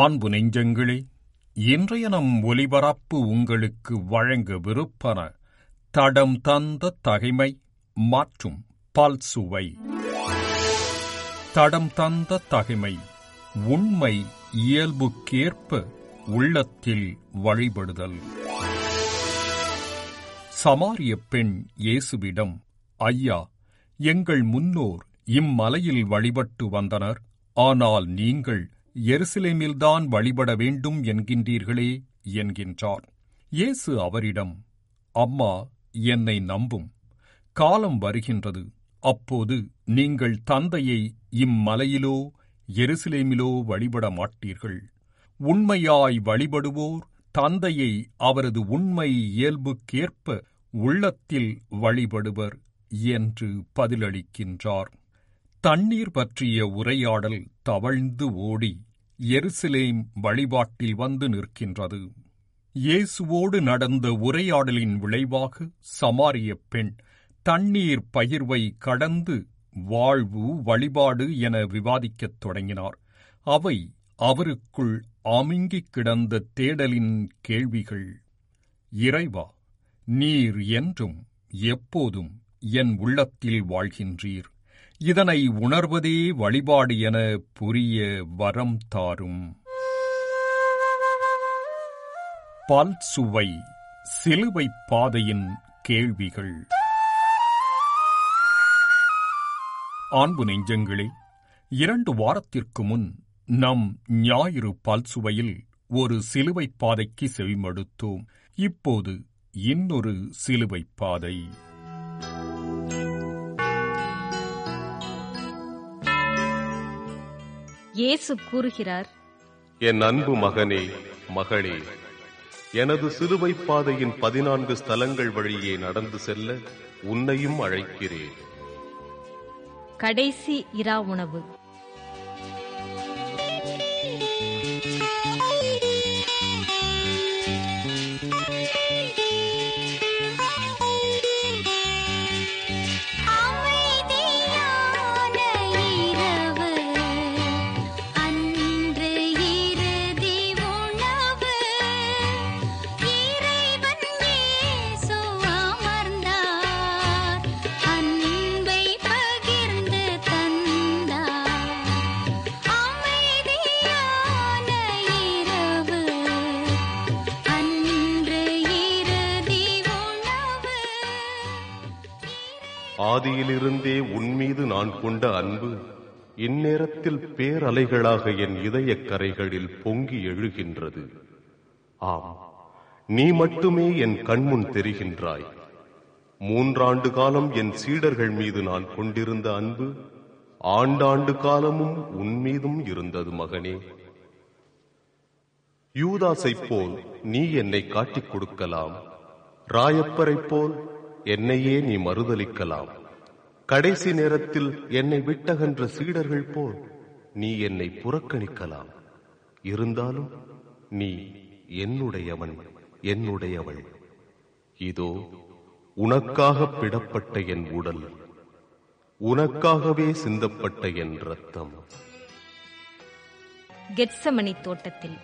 ஆண்பு நெஞ்சங்களே இன்றைய நம் ஒலிபரப்பு உங்களுக்கு வழங்க விருப்பன தடம் தந்த தகைமை மற்றும் பல்சுவை. தடம் தந்த தகைமை உண்மை இயல்புக்கேற்ப உள்ளத்தில் வழிபடுதல். சமாரிய பெண் இயேசுவிடம் ஐயா எங்கள் முன்னோர் இம்மலையில் வழிபட்டு வந்தனர். ஆனால் நீங்கள் எருசலேமில்தான் வழிபட வேண்டும் என்கின்றீர்களே என்கின்றார் இயேசு அவரிடம் அம்மா என்னை நம்பும். காலம் வருகின்றது. அப்போது நீங்கள் தந்தையை இம்மலையிலோ எருசலேமிலோ வழிபட மாட்டீர்கள். உண்மையாய் வழிபடுவோர் தந்தையை அவரது உண்மை இயல்புக்கேற்ப உள்ளத்தில் வழிபடுவர் என்று பதிலளிக்கின்றார். தண்ணீர் பற்றிய உரையாடல் தவழ்ந்து ஓடி எருசலேம் வழிபாட்டில் வந்து நிற்கின்றது. இயேசுவோடு நடந்த உரையாடலின் விளைவாக சமாரிய பெண் தண்ணீர் பகிர்வை கடந்து வாழ்வு வழிபாடு என விவாதிக்கத் தொடங்கினார். அவை அவருக்குள் அமுங்கிக் கிடந்த தேடலின் கேள்விகள். இறைவா நீர் என்றும் எப்போதும் என் உள்ளத்தில் வாழ்கின்றீர். இதனை உணர்வதே வழிபாடு என புரிய வரம் தாரும். பல் சுவை சிலுவை பாதையின் கேள்விகள். ஆண்பு நெஞ்சங்களே இரண்டு வாரத்திற்கு முன் நம் ஞாயிறு பல்சுவையில் ஒரு சிலுவை பாதைக்கு செவிமடுத்தோம். இப்போது இன்னொரு சிலுவை பாதை. இயேசு கூறுகிறார் என் அன்பு மகனே மகளே எனது சிலுவை பாதையின் பதினான்கு ஸ்தலங்கள் வழியே நடந்து செல்ல உன்னையும் அழைக்கிறேன். கடைசி இரா உணவு. ஆதியிலிருந்தே உன்மீது நான் கொண்ட அன்பு இந்நேரத்தில் பேரலைகளாக என் இதயக் கரைகளில் பொங்கி எழுகின்றது. ஆம் நீ மட்டுமே என் கண்முன் தெரிகின்றாய். மூன்றாண்டு காலம் என் சீடர்கள் மீது நான் கொண்டிருந்த அன்பு ஆண்டாண்டு காலமும் உன்மீதும் இருந்தது மகனே. யூதாசைப் போல் நீ என்னை காட்டிக் கொடுக்கலாம். ராயப்பரைப் போல் என்னையே நீ மறுதலிக்கலாம். கடைசி நேரத்தில் என்னை விட்டகன்ற சீடர்கள் போல் நீ என்னை புறக்கணிக்கலாம். இருந்தாலும் நீ என்னுடையவன் என்னுடையவள். இதோ உனக்காக பிடப்பட்ட என் உடல் உனக்காகவே சிந்தப்பட்ட என் ரத்தம் கெட்சமணி தோட்டத்தில்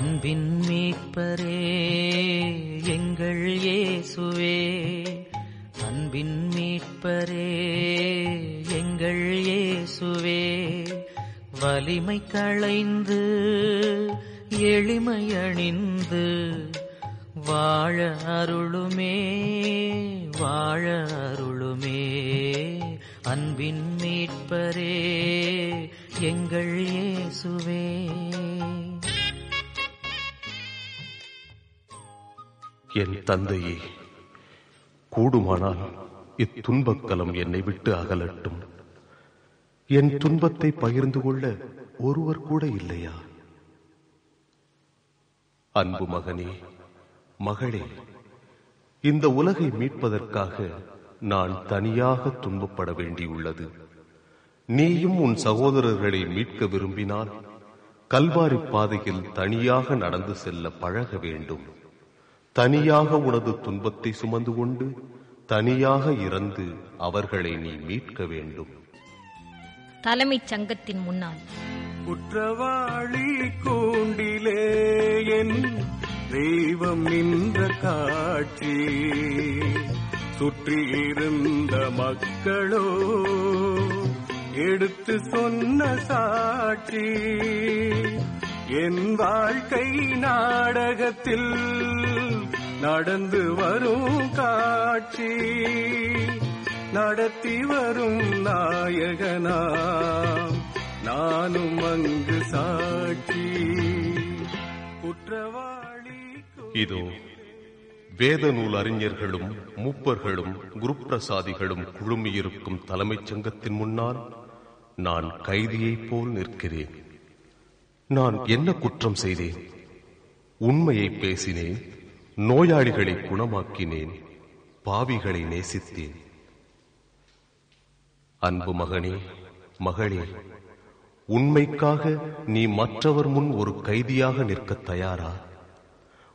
அன்பின் மீட்பரே எங்கள் இயேசுவே. அன்பின் மீட்பரே எங்கள் இயேசுவே. வலிமை களைந்து எளிமை அணிந்து வாழ அருளுமே வாழ அருளுமே. அன்பின் மீட்பரே எங்கள் இயேசுவே. என் தந்தையே கூடுமானால் இத்துன்பக்கலம் என்னை விட்டு அகலட்டும். என் துன்பத்தை பகிர்ந்து கொள்ள ஒருவர் கூட இல்லையா? அன்பு மகனே மகளே இந்த உலகை மீட்பதற்காக நான் தனியாக துன்பப்பட வேண்டியுள்ளது. நீயும் உன் சகோதரர்களை மீட்க விரும்பினால் கல்வாரி பாதையில் தனியாக நடந்து செல்ல பழக வேண்டும். தனியாக உனது துன்பத்தை சுமந்து கொண்டு தனியாக இறந்து அவர்களை நீ மீட்க வேண்டும். தலைமைச் சங்கத்தின் முன்னால். குற்றவாளி கூண்டிலே என் தெய்வம் நின்ற காட்சி. சுற்றியிருந்த மக்களோ எடுத்து சொன்ன சாட்சி. என் வாழ்க்கை நாடகத்தில் நடந்து வரும் காட்சி நடத்தி வரும் நாயகனா நானும் அங்கு சாட்சி. குற்றவாளி இதோ வேத நூல் அறிஞர்களும் மூப்பர்களும் குருப்பிரசாதிகளும் குழுமியிருக்கும் தலைமைச் சங்கத்தின் முன்னால் நான் கைதியைப் போல் நிற்கிறேன். நான் என்ன குற்றம் செய்தேன்? உண்மையை பேசினேன் நோயாளிகளை குணமாக்கினேன் பாவிகளை நேசித்தேன். அன்பு மகனே மகளே உண்மைக்காக நீ மற்றவர் முன் ஒரு கைதியாக நிற்கத் தயாரா?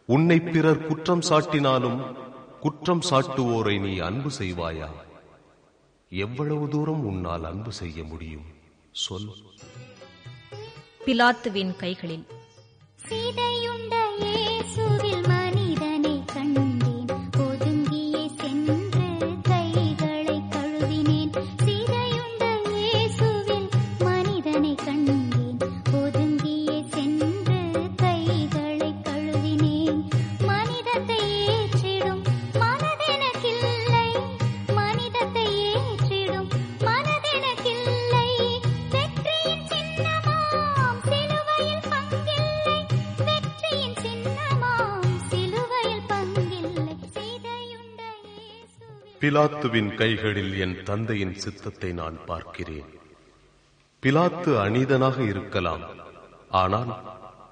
உன்னை பிறர் குற்றம் சாட்டினாலும் குற்றம் சாட்டுவோரை நீ அன்பு செய்வாயா? எவ்வளவு தூரம் உன்னால் அன்பு செய்ய முடியும்? சொல். பிலாத்துவின் கைகளில். பிலாத்துவின் கைகளில் என் தந்தையின் சித்தத்தை நான் பார்க்கிறேன். பிலாத்து அநீதனாக இருக்கலாம். ஆனால்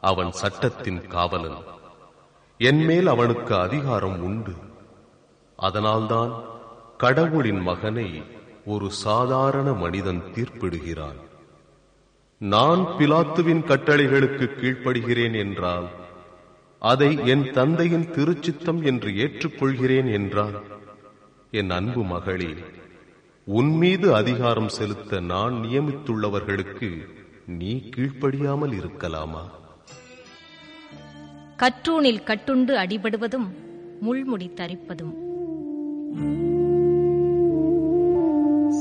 அவன் சட்டத்தின் காவலன். என் மேல் அவனுக்கு அதிகாரம் உண்டு. அதனால்தான் கடவுளின் மகனை ஒரு சாதாரண மனிதன் தீர்ப்பிடுகிறான். நான் பிலாத்துவின் கட்டளைகளுக்கு கீழ்ப்படுகிறேன் என்றால் அதை என் தந்தையின் திருச்சித்தம் என்று ஏற்றுக்கொள்கிறேன் என்றால் என் அன்பு மகளே உன் மீது அதிகாரம் செலுத்த நான் நியமித்துள்ளவர்களுக்கு நீ கீழ்ப்படியாமல் இருக்கலாமா? கற்றூனில் கட்டுண்டு அடிபடுவதும் முள்முடி தரிப்பதும்.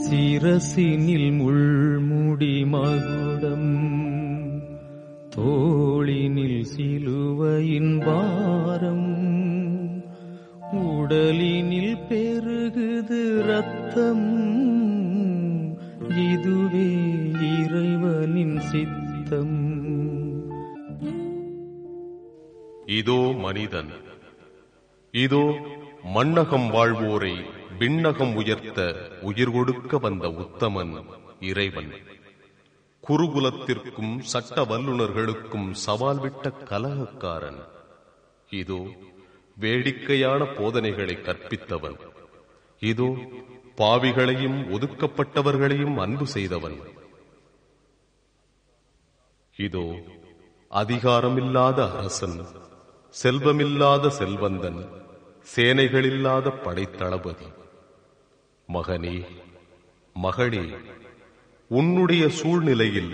சிரசினில் முள்முடி மகுடம் தோளினில் சிலுவையின் பாரம் பெருகுது அர்த்தம் இதுவே இறைவனின் சித்தம். இதோ மனிதன். இதோ மண்ணகம் வாழ்வோரை விண்ணகம் உயர்த்த உயிர் கொடுக்க வந்த உத்தமன் இறைவன். குருகுலத்திற்கும் சட்ட வல்லுநர்களுக்கும் சவால் விட்ட கலகக்காரன். இதோ வேடிக்கையான போதனைகளை கற்பித்தவன். இதோ பாவிகளையும் ஒதுக்கப்பட்டவர்களையும் அன்பு செய்தவன். இதோ அதிகாரமில்லாத அரசன் செல்வமில்லாத செல்வந்தன் சேனைகளில்லாத படைத்தளபதி. மகனே மகளே உன்னுடைய சூழ்நிலையில்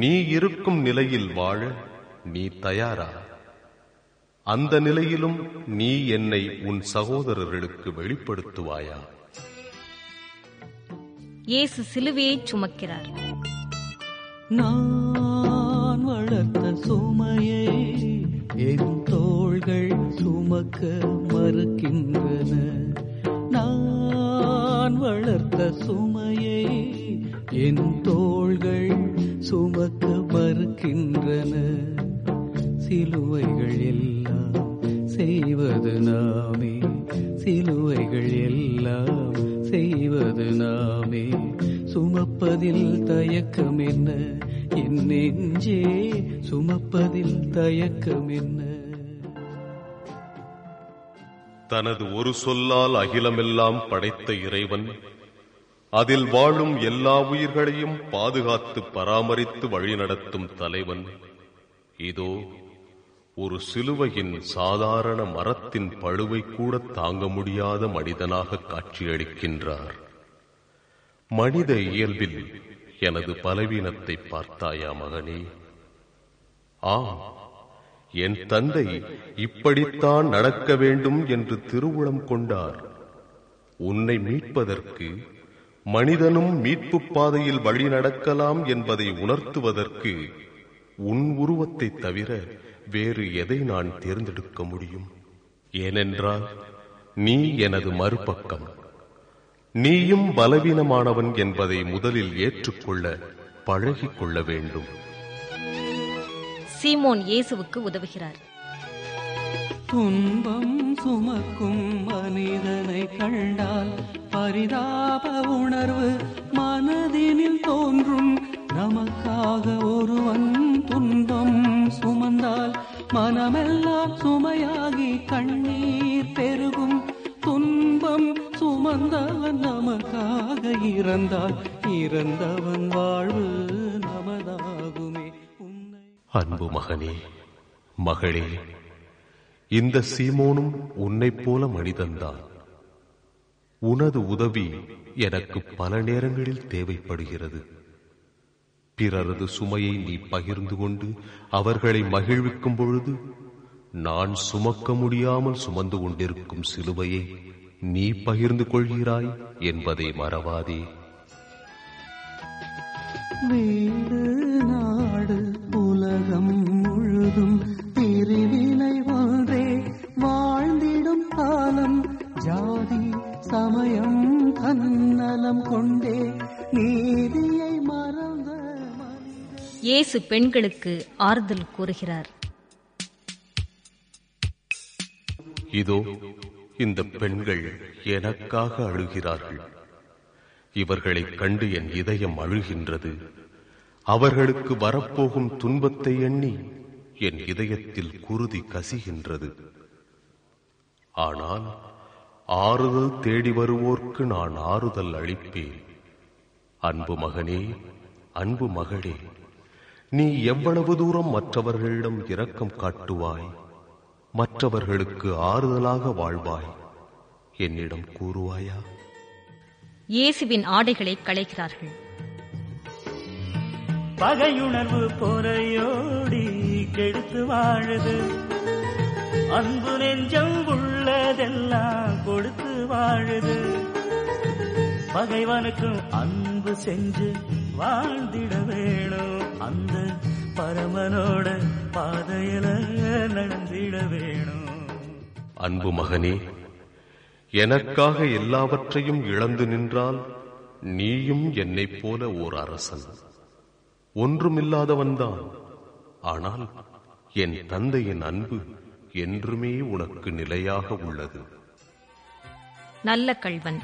நீ இருக்கும் நிலையில் வாழ நீ தயாரா? அந்த நிலையிலும் நீ என்னை உன் சகோதரர்களுக்கு வெளிப்படுத்துவாயா? இயேசு சிலுவையைச் சுமக்கிறார். நான் வளர்த்த சுமையை என் தோள்கள் சுமக்க மறுக்கின்றன. நான் வளர்த்த சுமையை என் தோள்கள் சுமக்க மறுக்கின்றன. சிலுவைகள் எல்லாம் செய்வது நாமே. சிலுவைகள் எல்லாம் செய்வது நாமே. சுமப்பதில் தயக்கம் என்ன? என் நெஞ்சே சுமப்பதில் தயக்கம் என்ன? தனது ஒரு சொல்லால் அகிலமெல்லாம் படைத்த இறைவன் அதில் வாழும் எல்லா உயிர்களையும் பாதுகாத்து பராமரித்து வழிநடத்தும் தலைவன். இதோ ஒரு சிலுவையின் சாதாரண மரத்தின் பழுவை கூட தாங்க முடியாத மனிதனாக காட்சியளிக்கின்றார். மனித இயல்பில் எனது பலவீனத்தை பார்த்தாயா மகனே? ஆம் என் தந்தை இப்படித்தான் நடக்க வேண்டும் என்று திருவுளம் கொண்டார். உன்னை மீட்பதற்கு மனிதனும் மீட்புப் பாதையில் வழி நடக்கலாம் என்பதை உணர்த்துவதற்கு உன் உருவத்தை தவிர வேறு எதை நான் தேர்ந்தெடுக்க முடியும்? ஏனென்றால் நீ எனது மறுபக்கம். நீயும் பலவீனமானவன் என்பதை முதலில் ஏற்றுக்கொள்ள பழகிக் கொள்ள வேண்டும். சீமோன் இயேசுவுக்கு உதவுகிறார். துன்பம் சுமக்கும் மனிதனை கண்டால் பரிதாப உணர்வு மனதினில் தோன்றும் நமக்காக ஒருவன் துன்பம் சுமந்தால் மனமெல்லாம் சுமையாகி கண்ணீர் பெருகும். துன்பம் சுமந்தவன் நமக்காக இறந்தால் இறந்தவன் வாழ்வு நமதாகுமே. உன்னை அன்பு மகனே மகளே இந்த சீமோனும் உன்னைப் போல மனிதன்தான் உனது உதவி எனக்கு பல நேரங்களில் தேவைப்படுகிறது. பிறரது சுமையை நீ பகிர்ந்து கொண்டு அவர்களை மகிழ்விக்கும் பொழுது நான் சுமக்க முடியாமல் சுமந்து கொண்டிருக்கும் சிலுவையை நீ பகிர்ந்து கொள்கிறாய் என்பதை மறவாதே. வீடு இயேசு பெண்களுக்கு ஆறுதல் கூறுகிறார். இதோ இந்த பெண்கள் எனக்காக அழுகிறார்கள். இவர்களைக் கண்டு என் இதயம் அழுகின்றது. அவர்களுக்கு வரப்போகும் துன்பத்தை எண்ணி என் இதயத்தில் குருதி கசிகின்றது. ஆனால் ஆறுதல் தேடி வருவோர்க்கு நான் ஆறுதல் அளிப்பேன். அன்பு மகனே அன்பு மகளே நீ எவ்வளவு தூரம் மற்றவர்களிடம் இரக்கம் காட்டுவாய் மற்றவர்களுக்கு ஆறுதலாக வாழ்வாய் என்னிடம் கூறுவாயா? இயேசுவின் ஆடைகளை களைகிறார்கள் பகையுணர்வு பொறையோடி கெடுத்து வாழுது. அன்பு நெஞ்சம் உள்ளதெல்லாம் கொடுத்து வாழுது. பகைவனுக்கும் அன்பு செஞ்சு வாழ்ந்திட வேணும். அந்த பரமனோட பாதையில நடந்திட வேணும். அன்பு மகனே எனக்காக எல்லாவற்றையும் இழந்து நின்றால் நீயும் என்னைப் போல ஓர் அரசன். ஒன்றுமில்லாதவன்தான். ஆனால் என் தந்தையின் அன்பு என்றுமே உனக்கு நிலையாக உள்ளது. நல்ல கள்வன்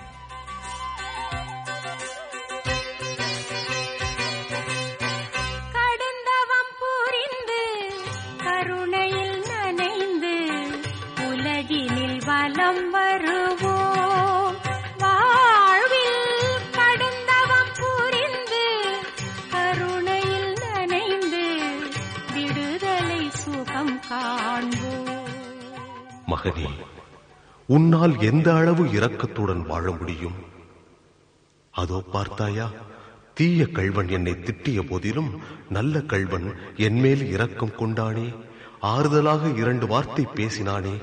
உன்னால் எந்த அளவு இரக்கத்துடன் வாழ முடியும்? அதோ பார்த்தாயா தீய கள்வன் என்னை திட்டிய போதிலும் நல்ல கள்வன் என்மேல் இரக்கம் கொண்டானே ஆறுதலாக இரண்டு வார்த்தை பேசினானே.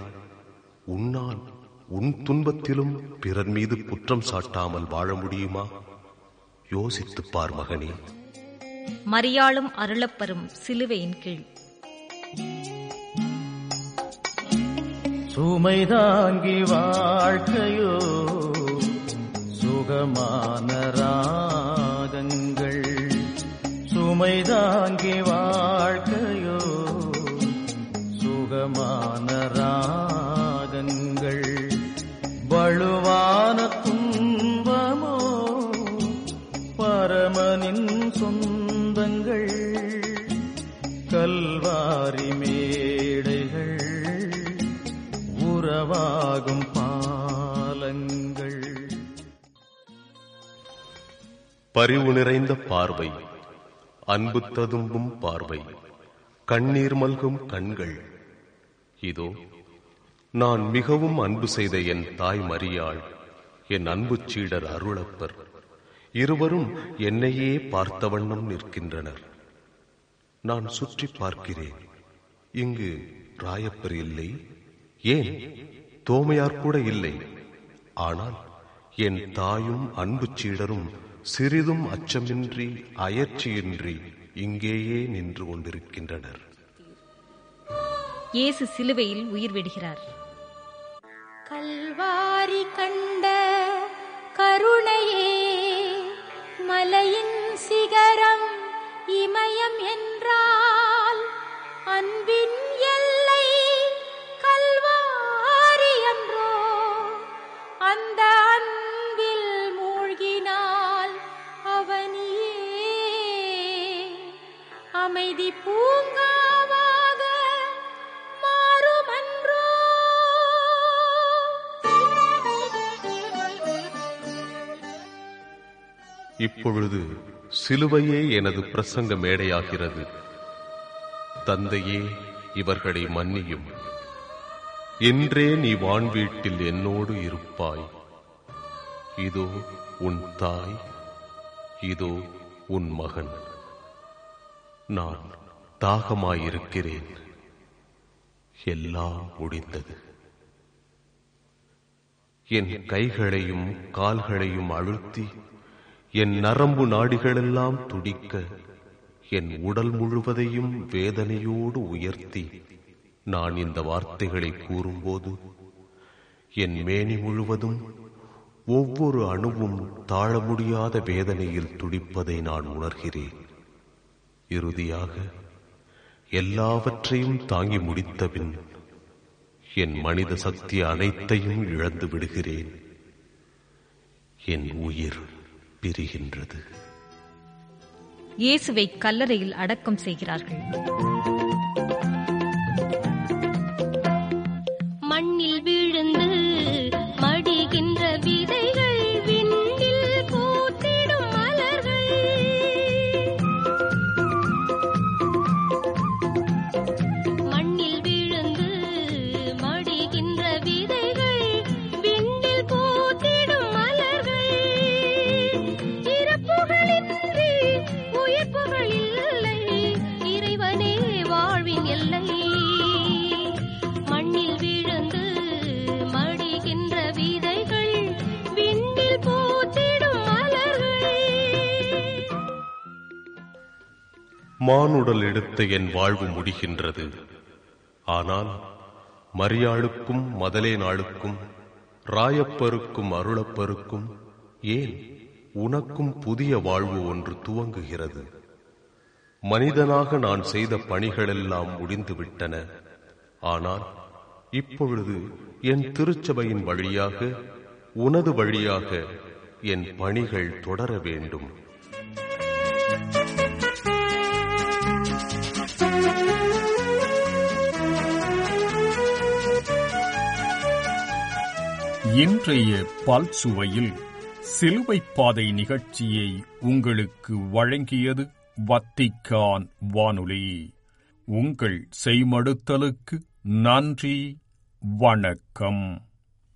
உன்னால் உன் துன்பத்திலும் பிறர் மீது குற்றம் சாட்டாமல் வாழ முடியுமா? யோசித்துப் பார் மகனே. மரியாளும் அருளப்பெறும் சிலுவையின் கீழ். சுமை தாங்கி வாழ்க்கையோ சுகமான ராகங்கள். சுமை தாங்கி வாழ்க்கையோ சுகமான ராக பரிவு நிறைந்த பார்வை அன்பு ததும்பும் பார்வை கண்ணீர் மல்கும் கண்கள். இதோ நான் மிகவும் அன்பு செய்த என் தாய் மரியாள் என் அன்பு சீடர் அருளப்பர். இருவரும் என்னையே பார்த்த வண்ணம் நிற்கின்றனர். நான் சுற்றி பார்க்கிறேன். இங்கு ராயப்பர் இல்லை. ஏன்? தோமையார் கூட இல்லை. ஆனால் என் தாயும் அன்பு சீடரும் சிறிதும் அச்சமின்றி அயற்சியின்றி இங்கேயே நின்று கொண்டிருக்கின்றனர். இயேசு சிலுவையில் உயிர் விடுகிறார். கல்வாரி கண்ட கருணையே மலையின் சிகரம் இமயம் என்றால் அன்பின் இப்பொழுது சிலுவையே எனது பிரசங்க மேடையாகிறது. தந்தையே இவர்களை மன்னியும். என்றே நீ வான்வீட்டில் என்னோடு இருப்பாய். இதோ உன் தாய் இதோ உன் மகன். நான் தாகமாயிருக்கிறேன். எல்லாம் முடிந்தது. என் கைகளையும் கால்களையும் அழுத்தி என் நரம்பு நாடிகளெல்லாம் துடிக்க என் உடல் முழுவதையும் வேதனையோடு உயர்த்தி நான் இந்த வார்த்தைகளை கூறும்போது என் மேனி முழுவதும் ஒவ்வொரு அணுவும் தாழ முடியாத வேதனையில் துடிப்பதை நான் உணர்கிறேன். இறுதியாக எல்லாவற்றையும் தாங்கி முடித்தபின் என் மனித சக்தி அனைத்தையும் இழந்து விடுகிறேன். என் உயிர் பிரிகின்றது. இயேசுவை கல்லறையில் அடக்கம் செய்கிறார்கள். மண்ணில் விழுந்து மானுடல் எடுத்த என் வாழ்வு முடிகின்றது. ஆனால் மரியாளுக்கும் மதலே நாளுக்கும் ராயப்பருக்கும் அருளப்பருக்கும் ஏன் உனக்கும் புதிய வாழ்வு ஒன்று துவங்குகிறது? மனிதனாக நான் செய்த பணிகளெல்லாம் முடிந்துவிட்டன. ஆனால் இப்பொழுது என் திருச்சபையின் வழியாக உனது வழியாக என் பணிகள் தொடர வேண்டும். இன்றைய பால் சுவையில் சிலுவை பாதை நிகழ்ச்சியை உங்களுக்கு வழங்கியது வத்திக்கான் வானொலி. உங்கள் செய்மடுத்தலுக்கு நன்றி வணக்கம்.